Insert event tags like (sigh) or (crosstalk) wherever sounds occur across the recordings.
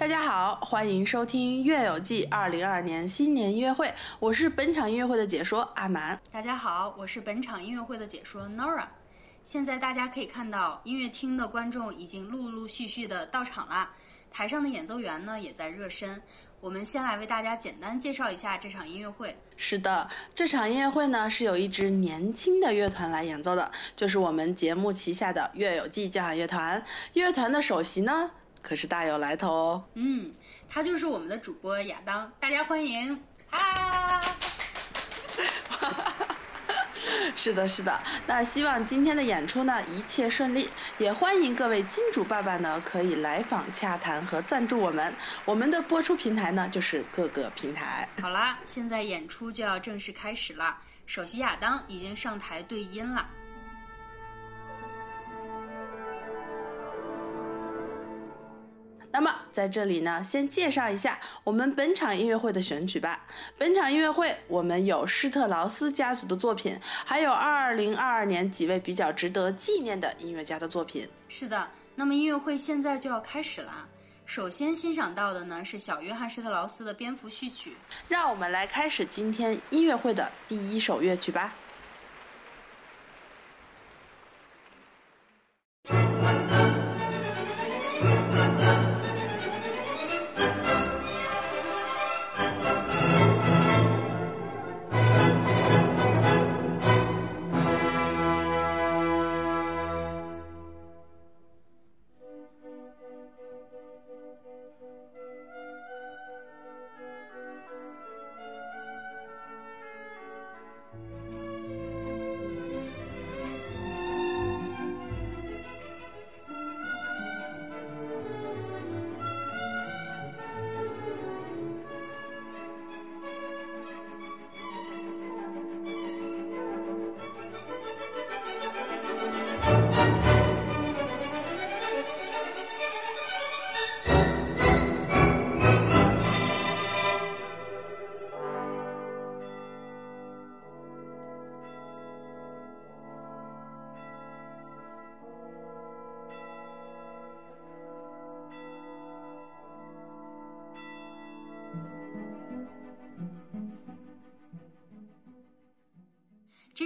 大家好，欢迎收听《乐友记》二零二二年新年音乐会，我是本场音乐会的解说阿蛮。大家好，我是本场音乐会的解说 Nora。现在大家可以看到，音乐厅的观众已经陆陆续续的到场啦，台上的演奏员呢也在热身。我们先来为大家简单介绍一下这场音乐会。是的，这场音乐会呢是有一支年轻的乐团来演奏的，就是我们节目旗下的乐友记交响乐团。乐团的首席呢可是大有来头哦。嗯，他就是我们的主播亚当，大家欢迎啊！(laughs) 是的，是的。那希望今天的演出呢一切顺利，也欢迎各位金主爸爸呢可以来访洽谈和赞助我们。我们的播出平台呢就是各个平台。好啦，现在演出就要正式开始了。首席亚当已经上台对音了。那么在这里呢，先介绍一下我们本场音乐会的选曲吧。本场音乐会我们有施特劳斯家族的作品，还有二零二二年几位比较值得纪念的音乐家的作品。是的，那么音乐会现在就要开始啦。首先欣赏到的呢是小约翰施特劳斯的蝙蝠序曲，让我们来开始今天音乐会的第一首乐曲吧。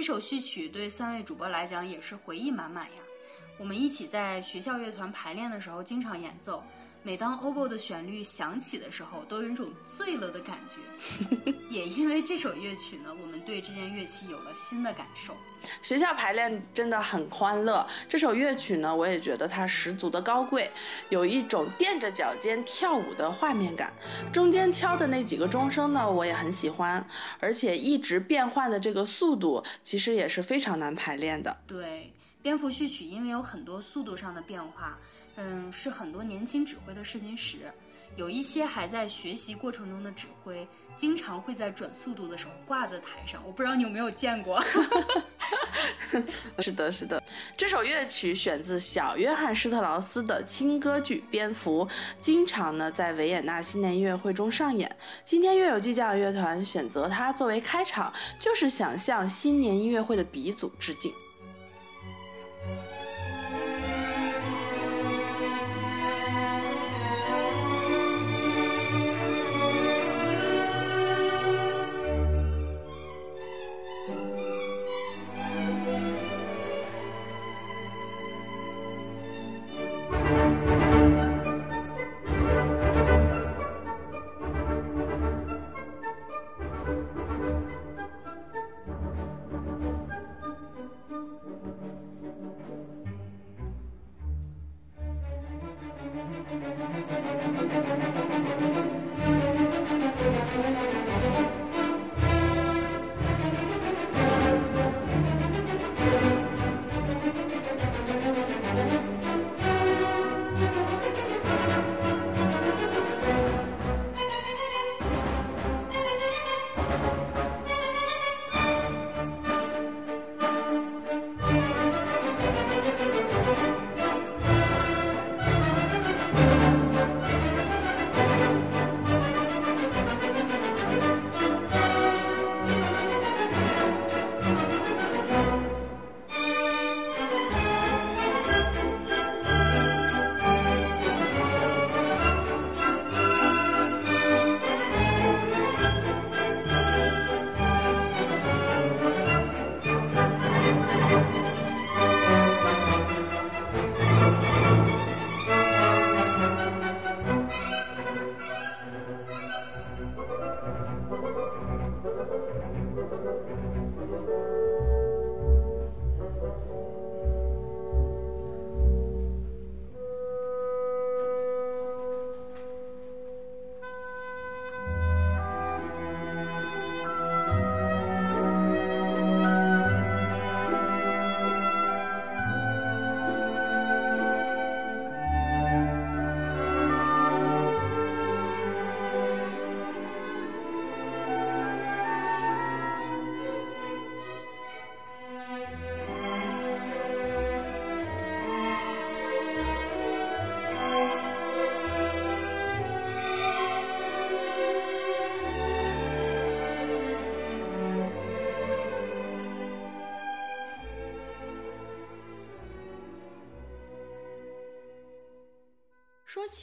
这首序曲对三位主播来讲也是回忆满满呀。我们一起在学校乐团排练的时候经常演奏，每当 oboe 的旋律响起的时候，都有一种醉了的感觉。(laughs) 也因为这首乐曲呢，我们对这件乐器有了新的感受。学校排练真的很欢乐。这首乐曲呢，我也觉得它十足的高贵，有一种垫着脚尖跳舞的画面感。中间敲的那几个钟声呢，我也很喜欢，而且一直变换的这个速度，其实也是非常难排练的。对。蝙蝠序曲因为有很多速度上的变化，嗯，是很多年轻指挥的试金石。有一些还在学习过程中的指挥，经常会在转速度的时候挂在台上。我不知道你有没有见过。(laughs) 是的，是的。这首乐曲选自小约翰施特劳斯的轻歌剧《蝙蝠》，经常呢在维也纳新年音乐会中上演。今天乐友记交响乐团选择它作为开场，就是想向新年音乐会的鼻祖致敬。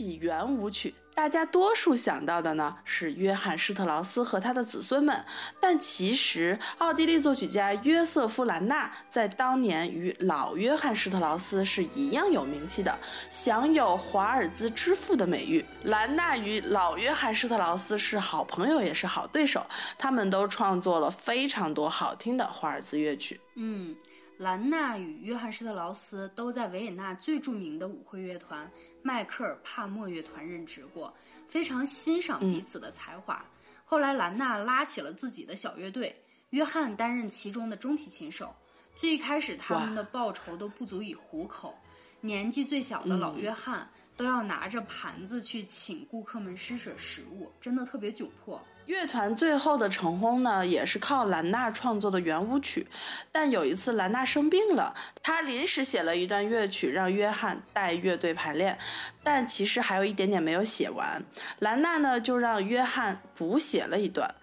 起圆舞曲，大家多数想到的呢是约翰施特劳斯和他的子孙们，但其实奥地利作曲家约瑟夫兰纳在当年与老约翰施特劳斯是一样有名气的，享有华尔兹之父的美誉。兰纳与老约翰施特劳斯是好朋友，也是好对手，他们都创作了非常多好听的华尔兹乐曲。嗯。兰纳与约翰施特劳斯都在维也纳最著名的舞会乐团迈克尔帕默乐团任职过，非常欣赏彼此的才华。后来兰纳拉起了自己的小乐队，约翰担任其中的中提琴手。最开始他们的报酬都不足以糊口，年纪最小的老约翰都要拿着盘子去请顾客们施舍食物，真的特别窘迫。乐团最后的成功呢，也是靠兰纳创作的圆舞曲。但有一次兰纳生病了，他临时写了一段乐曲让约翰带乐队排练，但其实还有一点点没有写完。兰纳呢就让约翰补写了一段，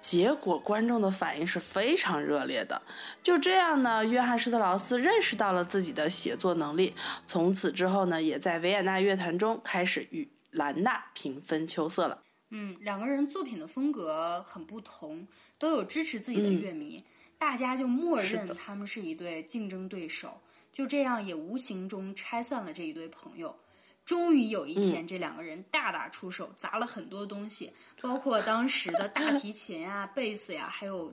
结果观众的反应是非常热烈的。就这样呢，约翰施特劳斯认识到了自己的写作能力，从此之后呢，也在维也纳乐团中开始与兰纳平分秋色了。嗯，两个人作品的风格很不同，都有支持自己的乐迷，大家就默认他们是一对竞争对手，就这样也无形中拆散了这一对朋友。终于有一天，这两个人大打出手，砸了很多东西，包括当时的大提琴啊、贝斯呀，还有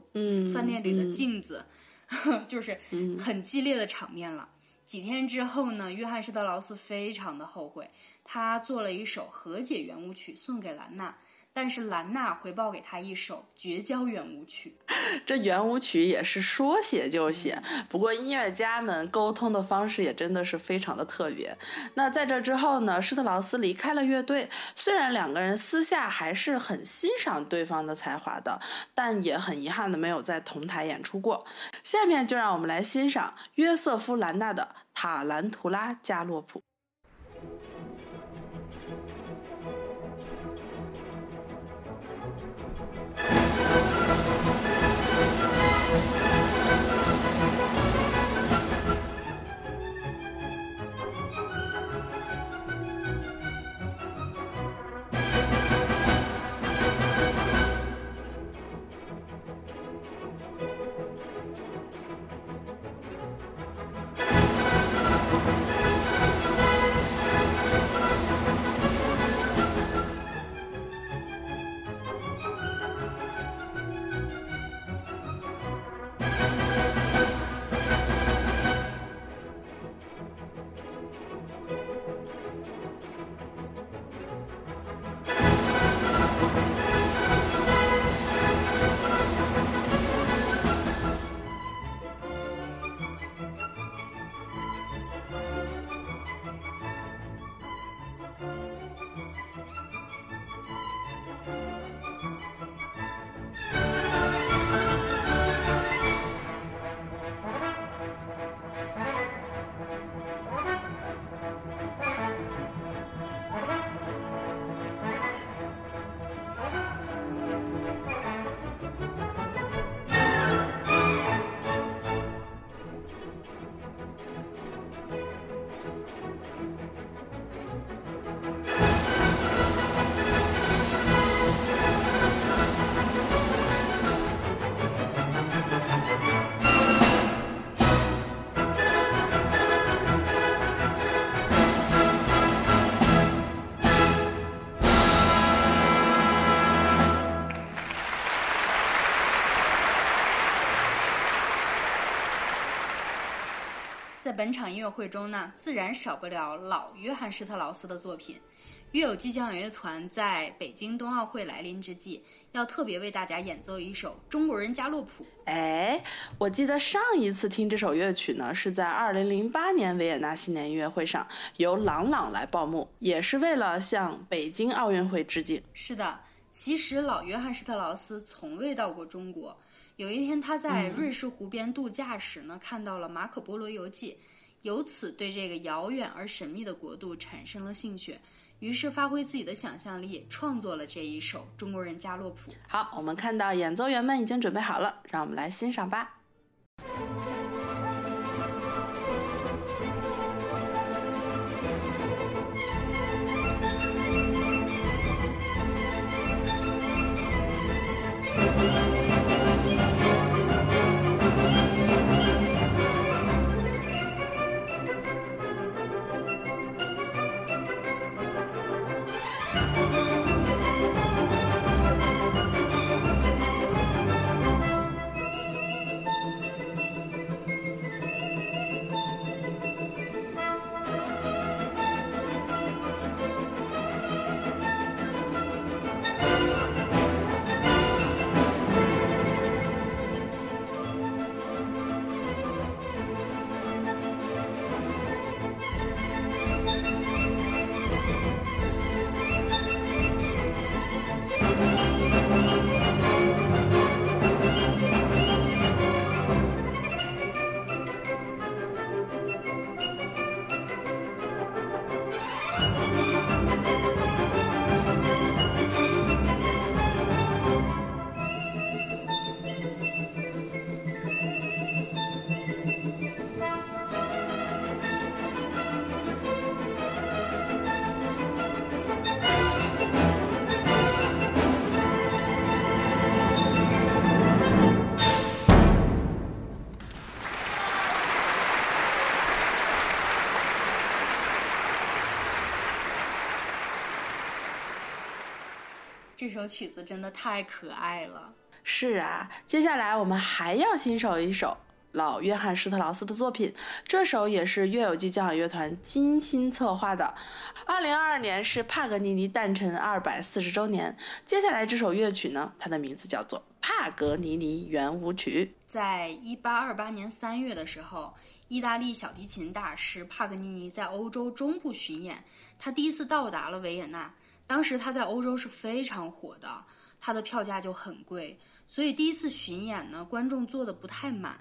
饭店里的镜子，(laughs) 就是很激烈的场面了。几天之后呢，约翰施特劳斯非常的后悔，他做了一首和解圆舞曲送给兰娜。但是兰纳回报给他一首绝交圆舞曲，(laughs) 这圆舞曲也是说写就写。不过音乐家们沟通的方式也真的是非常的特别。那在这之后呢，施特劳斯离开了乐队。虽然两个人私下还是很欣赏对方的才华的，但也很遗憾的没有在同台演出过。下面就让我们来欣赏约瑟夫兰纳的《塔兰图拉加洛普》。本场音乐会中呢，自然少不了老约翰施特劳斯的作品。乐友交响乐团在北京冬奥会来临之际，要特别为大家演奏一首《中国人加洛普》。哎，我记得上一次听这首乐曲呢，是在2008年维也纳新年音乐会上，由郎朗来报幕，也是为了向北京奥运会致敬。是的，其实老约翰施特劳斯从未到过中国。有一天，他在瑞士湖边度假时呢，看到了《马可波罗游记》，由此对这个遥远而神秘的国度产生了兴趣，于是发挥自己的想象力，创作了这一首《中国人加洛普》。好，我们看到演奏员们已经准备好了，让我们来欣赏吧。这首曲子真的太可爱了。是啊，接下来我们还要欣赏一首老约翰施特劳斯的作品，这首也是乐友记交响乐团精心策划的。二零二二年是帕格尼尼诞辰二百四十周年。接下来这首乐曲呢，它的名字叫做《帕格尼尼圆舞曲》。在一八二八年三月的时候，意大利小提琴大师帕格尼尼在欧洲中部巡演，他第一次到达了维也纳。当时他在欧洲是非常火的，他的票价就很贵，所以第一次巡演呢，观众坐的不太满。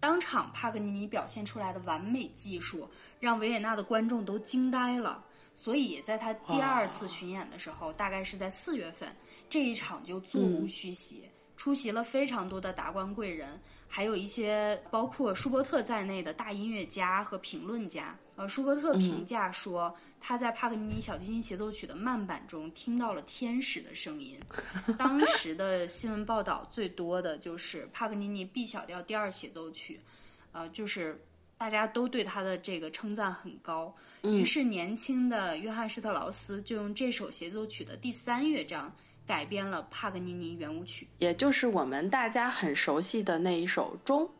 当场帕格尼尼表现出来的完美技术，让维也纳的观众都惊呆了。所以在他第二次巡演的时候，大概是在四月份，这一场就座无虚席，出席了非常多的达官贵人，还有一些包括舒伯特在内的大音乐家和评论家。呃，舒伯特评价说，他在帕格尼尼小提琴协奏曲的慢板中听到了天使的声音。(laughs) 当时的新闻报道最多的就是帕格尼尼 B 小调第二协奏曲，呃，就是大家都对他的这个称赞很高。于是，年轻的约翰施特劳斯就用这首协奏曲的第三乐章改编了帕格尼尼圆舞曲，也就是我们大家很熟悉的那一首钟。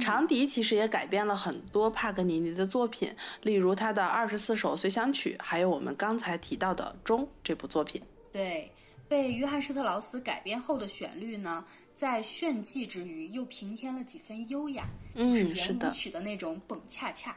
长笛其实也改编了很多帕格尼尼的作品，例如他的二十四首随想曲，还有我们刚才提到的《钟》这部作品。对，被约翰施特劳斯改编后的旋律呢，在炫技之余又平添了几分优雅，就是圆舞曲的那种蹦恰恰。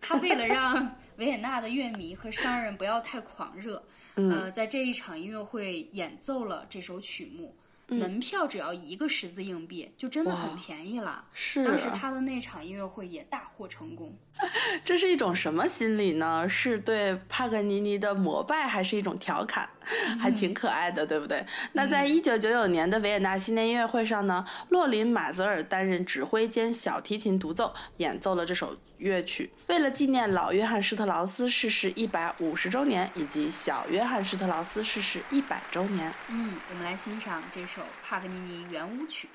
他为了让 (laughs) 维也纳的乐迷和商人不要太狂热，呃，在这一场音乐会演奏了这首曲目。门票只要一个十字硬币，就真的很便宜了。是，当时他的那场音乐会也大获成功。(laughs) 这是一种什么心理呢？是对帕格尼尼的膜拜，还是一种调侃？还挺可爱的，对不对？那在一九九九年的维也纳新年音乐会上呢，洛林马泽尔担任指挥兼小提琴独奏，演奏了这首乐曲。为了纪念老约翰施特劳斯逝世一百五十周年，以及小约翰施特劳斯逝世一百周年，嗯，我们来欣赏这首帕格尼尼圆舞曲。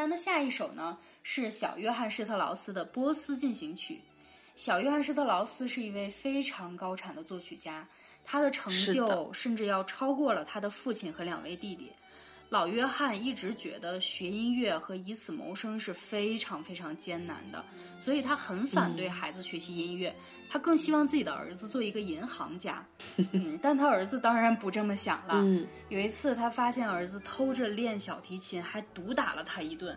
单的下一首呢是小约翰施特劳斯的《波斯进行曲》。小约翰施特劳斯是一位非常高产的作曲家，他的成就甚至要超过了他的父亲和两位弟弟。老约翰一直觉得学音乐和以此谋生是非常非常艰难的，所以他很反对孩子学习音乐。他更希望自己的儿子做一个银行家。嗯，但他儿子当然不这么想了。有一次，他发现儿子偷着练小提琴，还毒打了他一顿。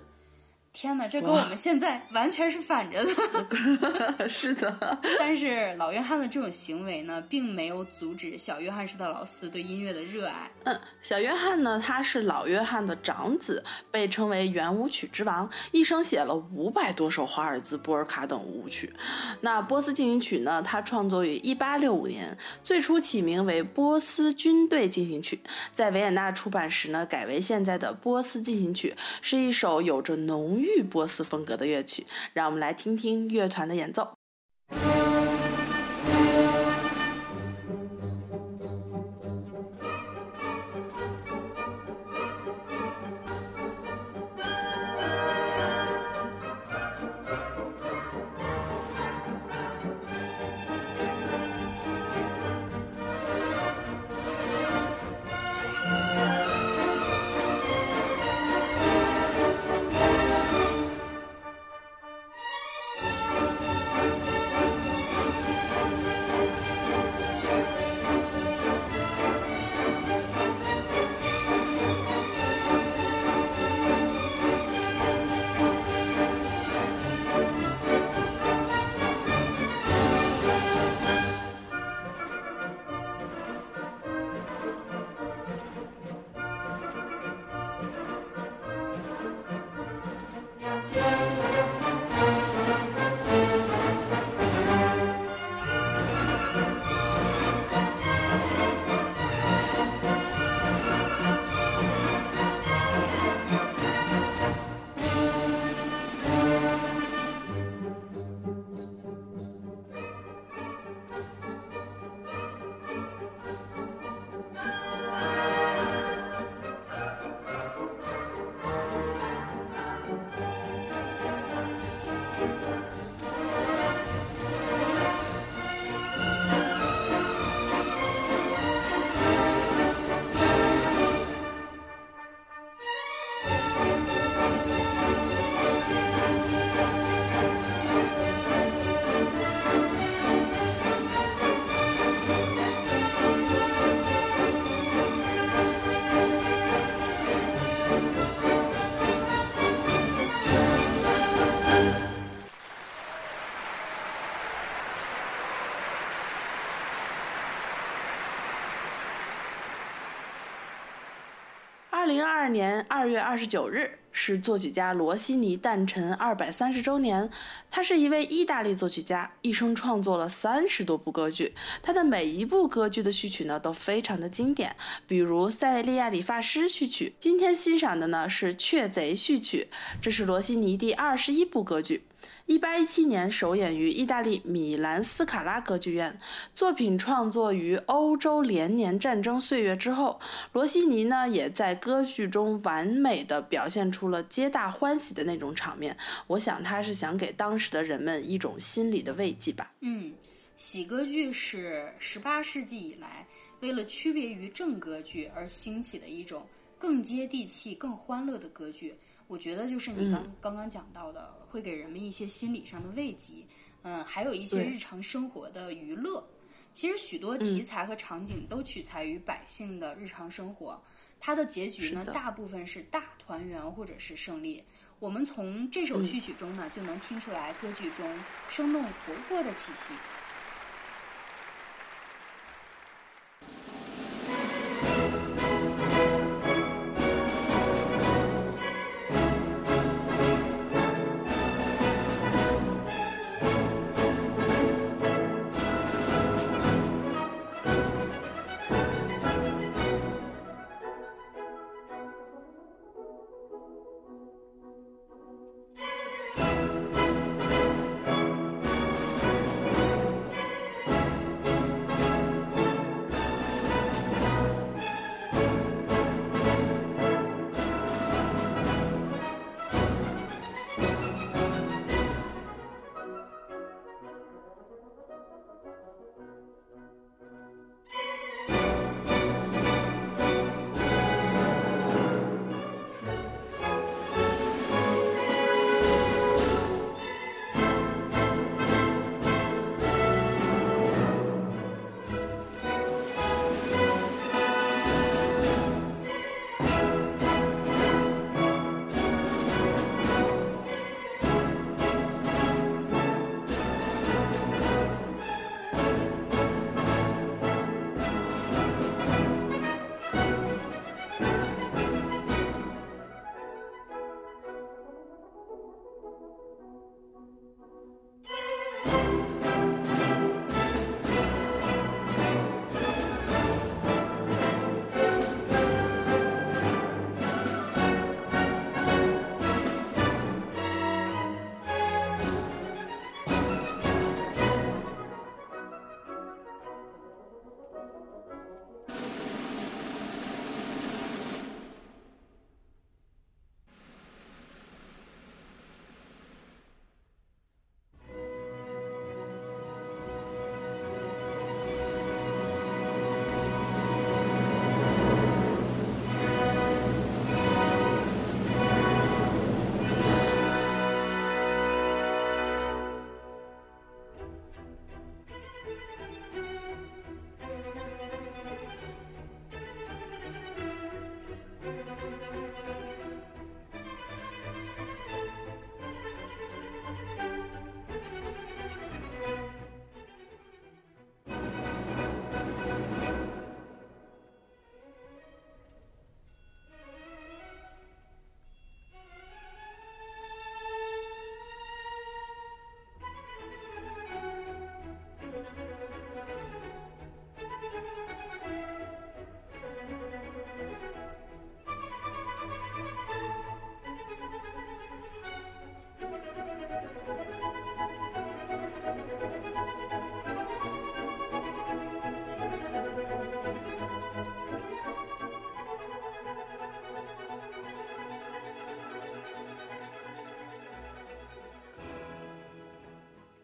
天哪，这跟我们现在完全是反着的。(laughs) 是的，(laughs) 但是老约翰的这种行为呢，并没有阻止小约翰施特劳斯对音乐的热爱。嗯，小约翰呢，他是老约翰的长子，被称为圆舞曲之王，一生写了五百多首华尔兹、波尔卡等舞曲。那《波斯进行曲》呢，他创作于一八六五年，最初起名为《波斯军队进行曲》，在维也纳出版时呢，改为现在的《波斯进行曲》，是一首有着浓。玉波斯风格的乐曲，让我们来听听乐团的演奏。年二月二十九日是作曲家罗西尼诞辰二百三十周年。他是一位意大利作曲家，一生创作了三十多部歌剧。他的每一部歌剧的序曲呢都非常的经典，比如《塞维利亚理发师》序曲。今天欣赏的呢是《雀贼》序曲，这是罗西尼第二十一部歌剧。一八一七年首演于意大利米兰斯卡拉歌剧院。作品创作于欧洲连年战争岁月之后，罗西尼呢也在歌剧中完美的表现出了皆大欢喜的那种场面。我想他是想给当时的人们一种心理的慰藉吧。嗯，喜歌剧是十八世纪以来为了区别于正歌剧而兴起的一种更接地气、更欢乐的歌剧。我觉得就是你刚刚刚讲到的。会给人们一些心理上的慰藉，嗯，还有一些日常生活的娱乐。其实许多题材和场景都取材于百姓的日常生活。它的结局呢，大部分是大团圆或者是胜利。我们从这首序曲中呢，就能听出来歌剧中生动活泼的气息。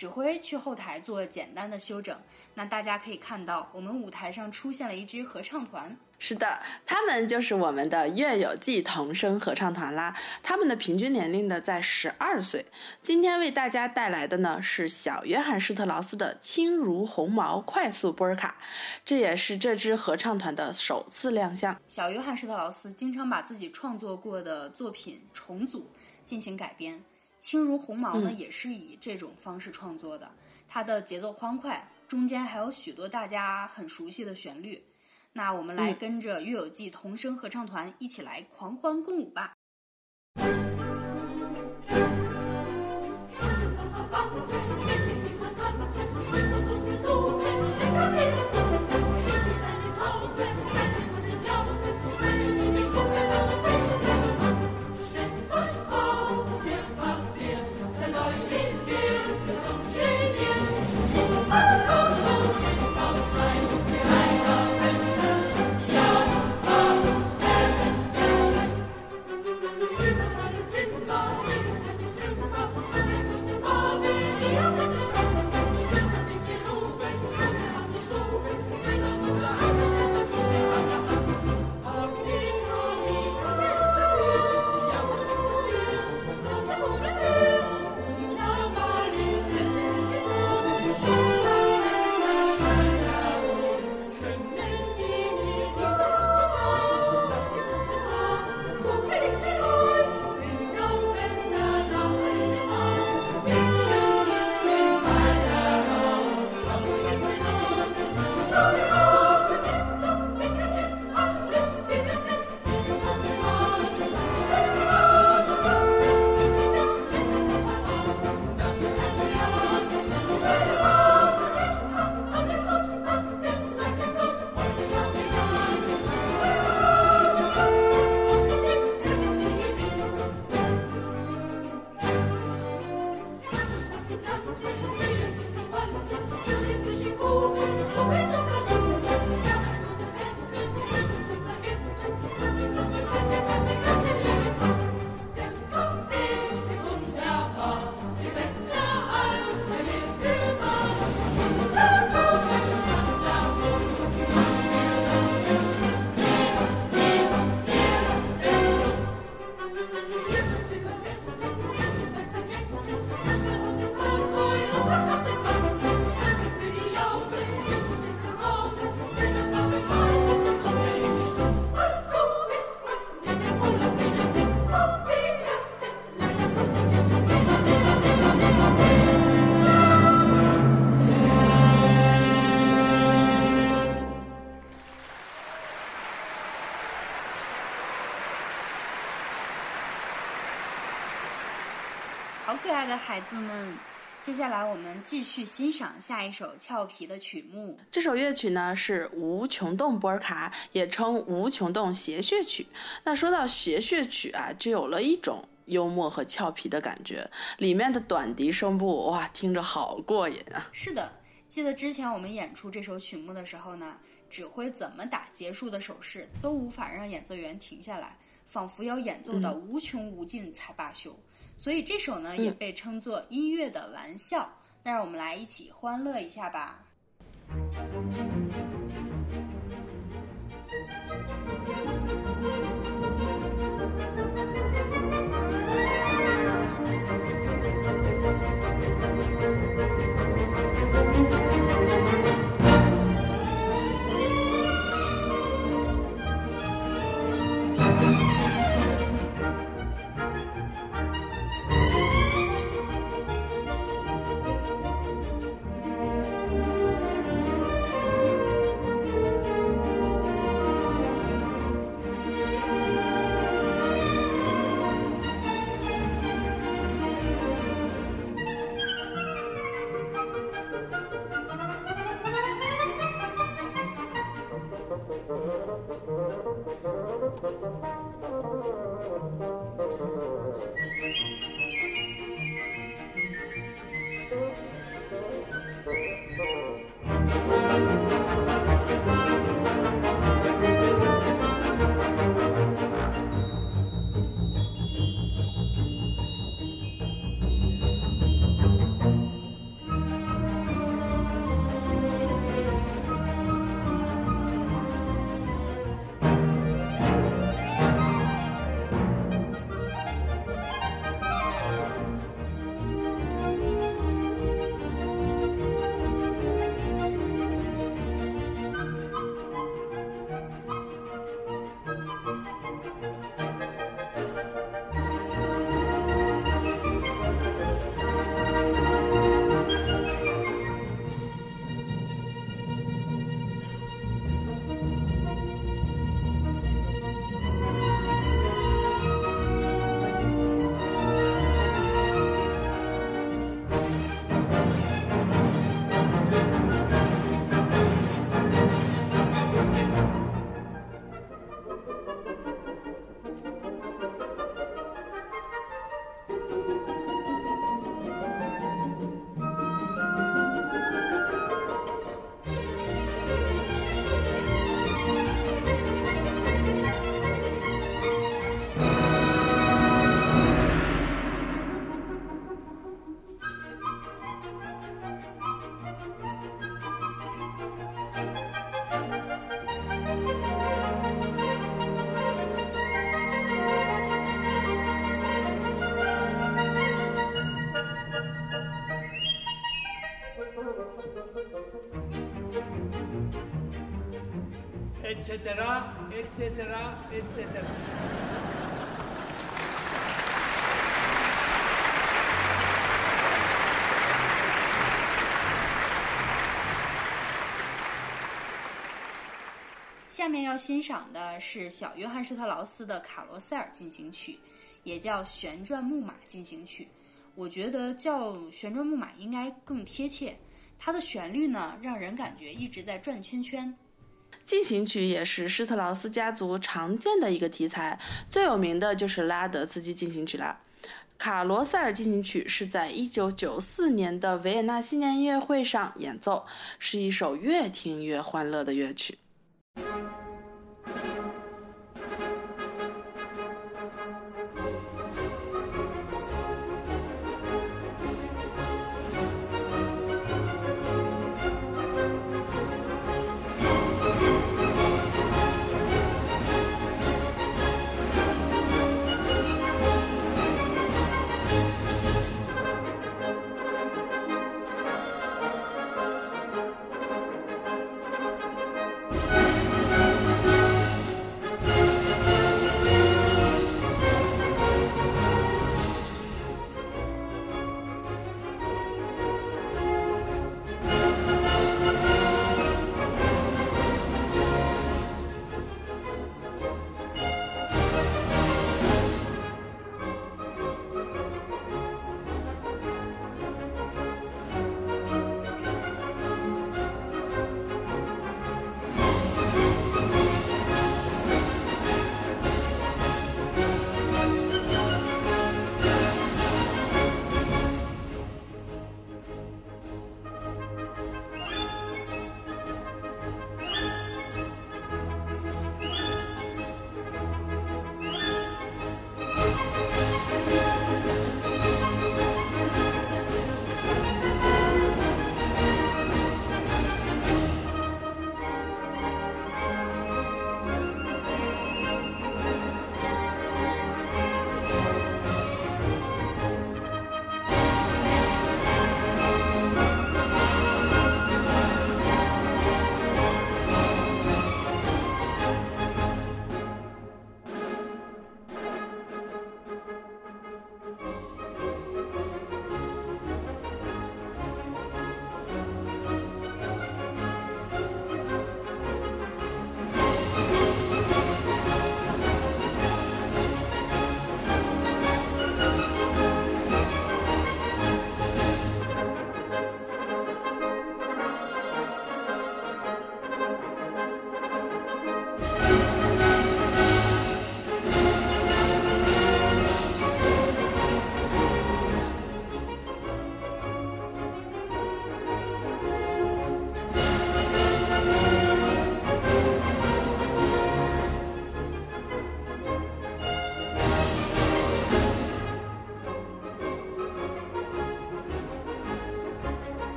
指挥去后台做简单的修整。那大家可以看到，我们舞台上出现了一支合唱团。是的，他们就是我们的乐友记童声合唱团啦。他们的平均年龄呢在十二岁。今天为大家带来的呢是小约翰施特劳斯的轻如鸿毛快速波尔卡，这也是这支合唱团的首次亮相。小约翰施特劳斯经常把自己创作过的作品重组进行改编，轻如鸿毛呢也是以这种方式创作的。它的节奏欢快，中间还有许多大家很熟悉的旋律。那我们来跟着乐友记童声合唱团一起来狂欢共舞吧。可爱的孩子们！接下来我们继续欣赏下一首俏皮的曲目。这首乐曲呢是无穷动波尔卡，也称无穷动谐谑曲。那说到谐谑曲啊，就有了一种幽默和俏皮的感觉。里面的短笛声部，哇，听着好过瘾啊！是的，记得之前我们演出这首曲目的时候呢，指挥怎么打结束的手势，都无法让演奏员停下来，仿佛要演奏到无穷无尽才罢休。所以这首呢也被称作音乐的玩笑，那让我们来一起欢乐一下吧。Etc., etc., etc. 下面要欣赏的是小约翰施特劳斯的《卡罗塞尔进行曲》，也叫旋转木马进行曲。我觉得叫旋转木马应该更贴切。它的旋律呢，让人感觉一直在转圈圈。进行曲也是施特劳斯家族常见的一个题材，最有名的就是拉德斯基进行曲了。卡罗塞尔进行曲是在一九九四年的维也纳新年音乐会上演奏，是一首越听越欢乐的乐曲。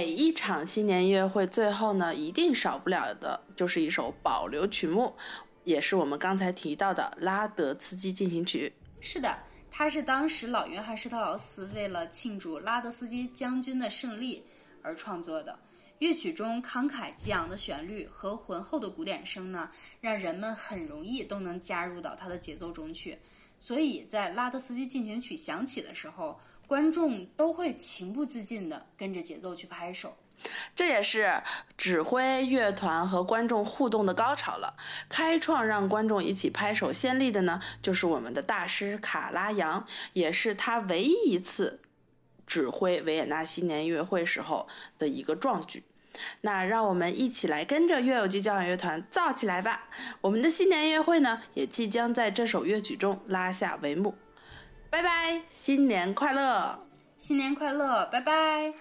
每一场新年音乐会最后呢，一定少不了的就是一首保留曲目，也是我们刚才提到的拉德斯基进行曲。是的，它是当时老约翰施特劳斯为了庆祝拉德斯基将军的胜利而创作的。乐曲中慷慨激昂的旋律和浑厚的鼓点声呢，让人们很容易都能加入到它的节奏中去。所以在拉德斯基进行曲响起的时候，观众都会情不自禁地跟着节奏去拍手，这也是指挥乐团和观众互动的高潮了。开创让观众一起拍手先例的呢，就是我们的大师卡拉扬，也是他唯一一次指挥维也纳新年音乐会时候的一个壮举。那让我们一起来跟着乐友机交响乐团造起来吧！我们的新年音乐会呢，也即将在这首乐曲中拉下帷幕。拜拜，新年快乐！新年快乐，拜拜。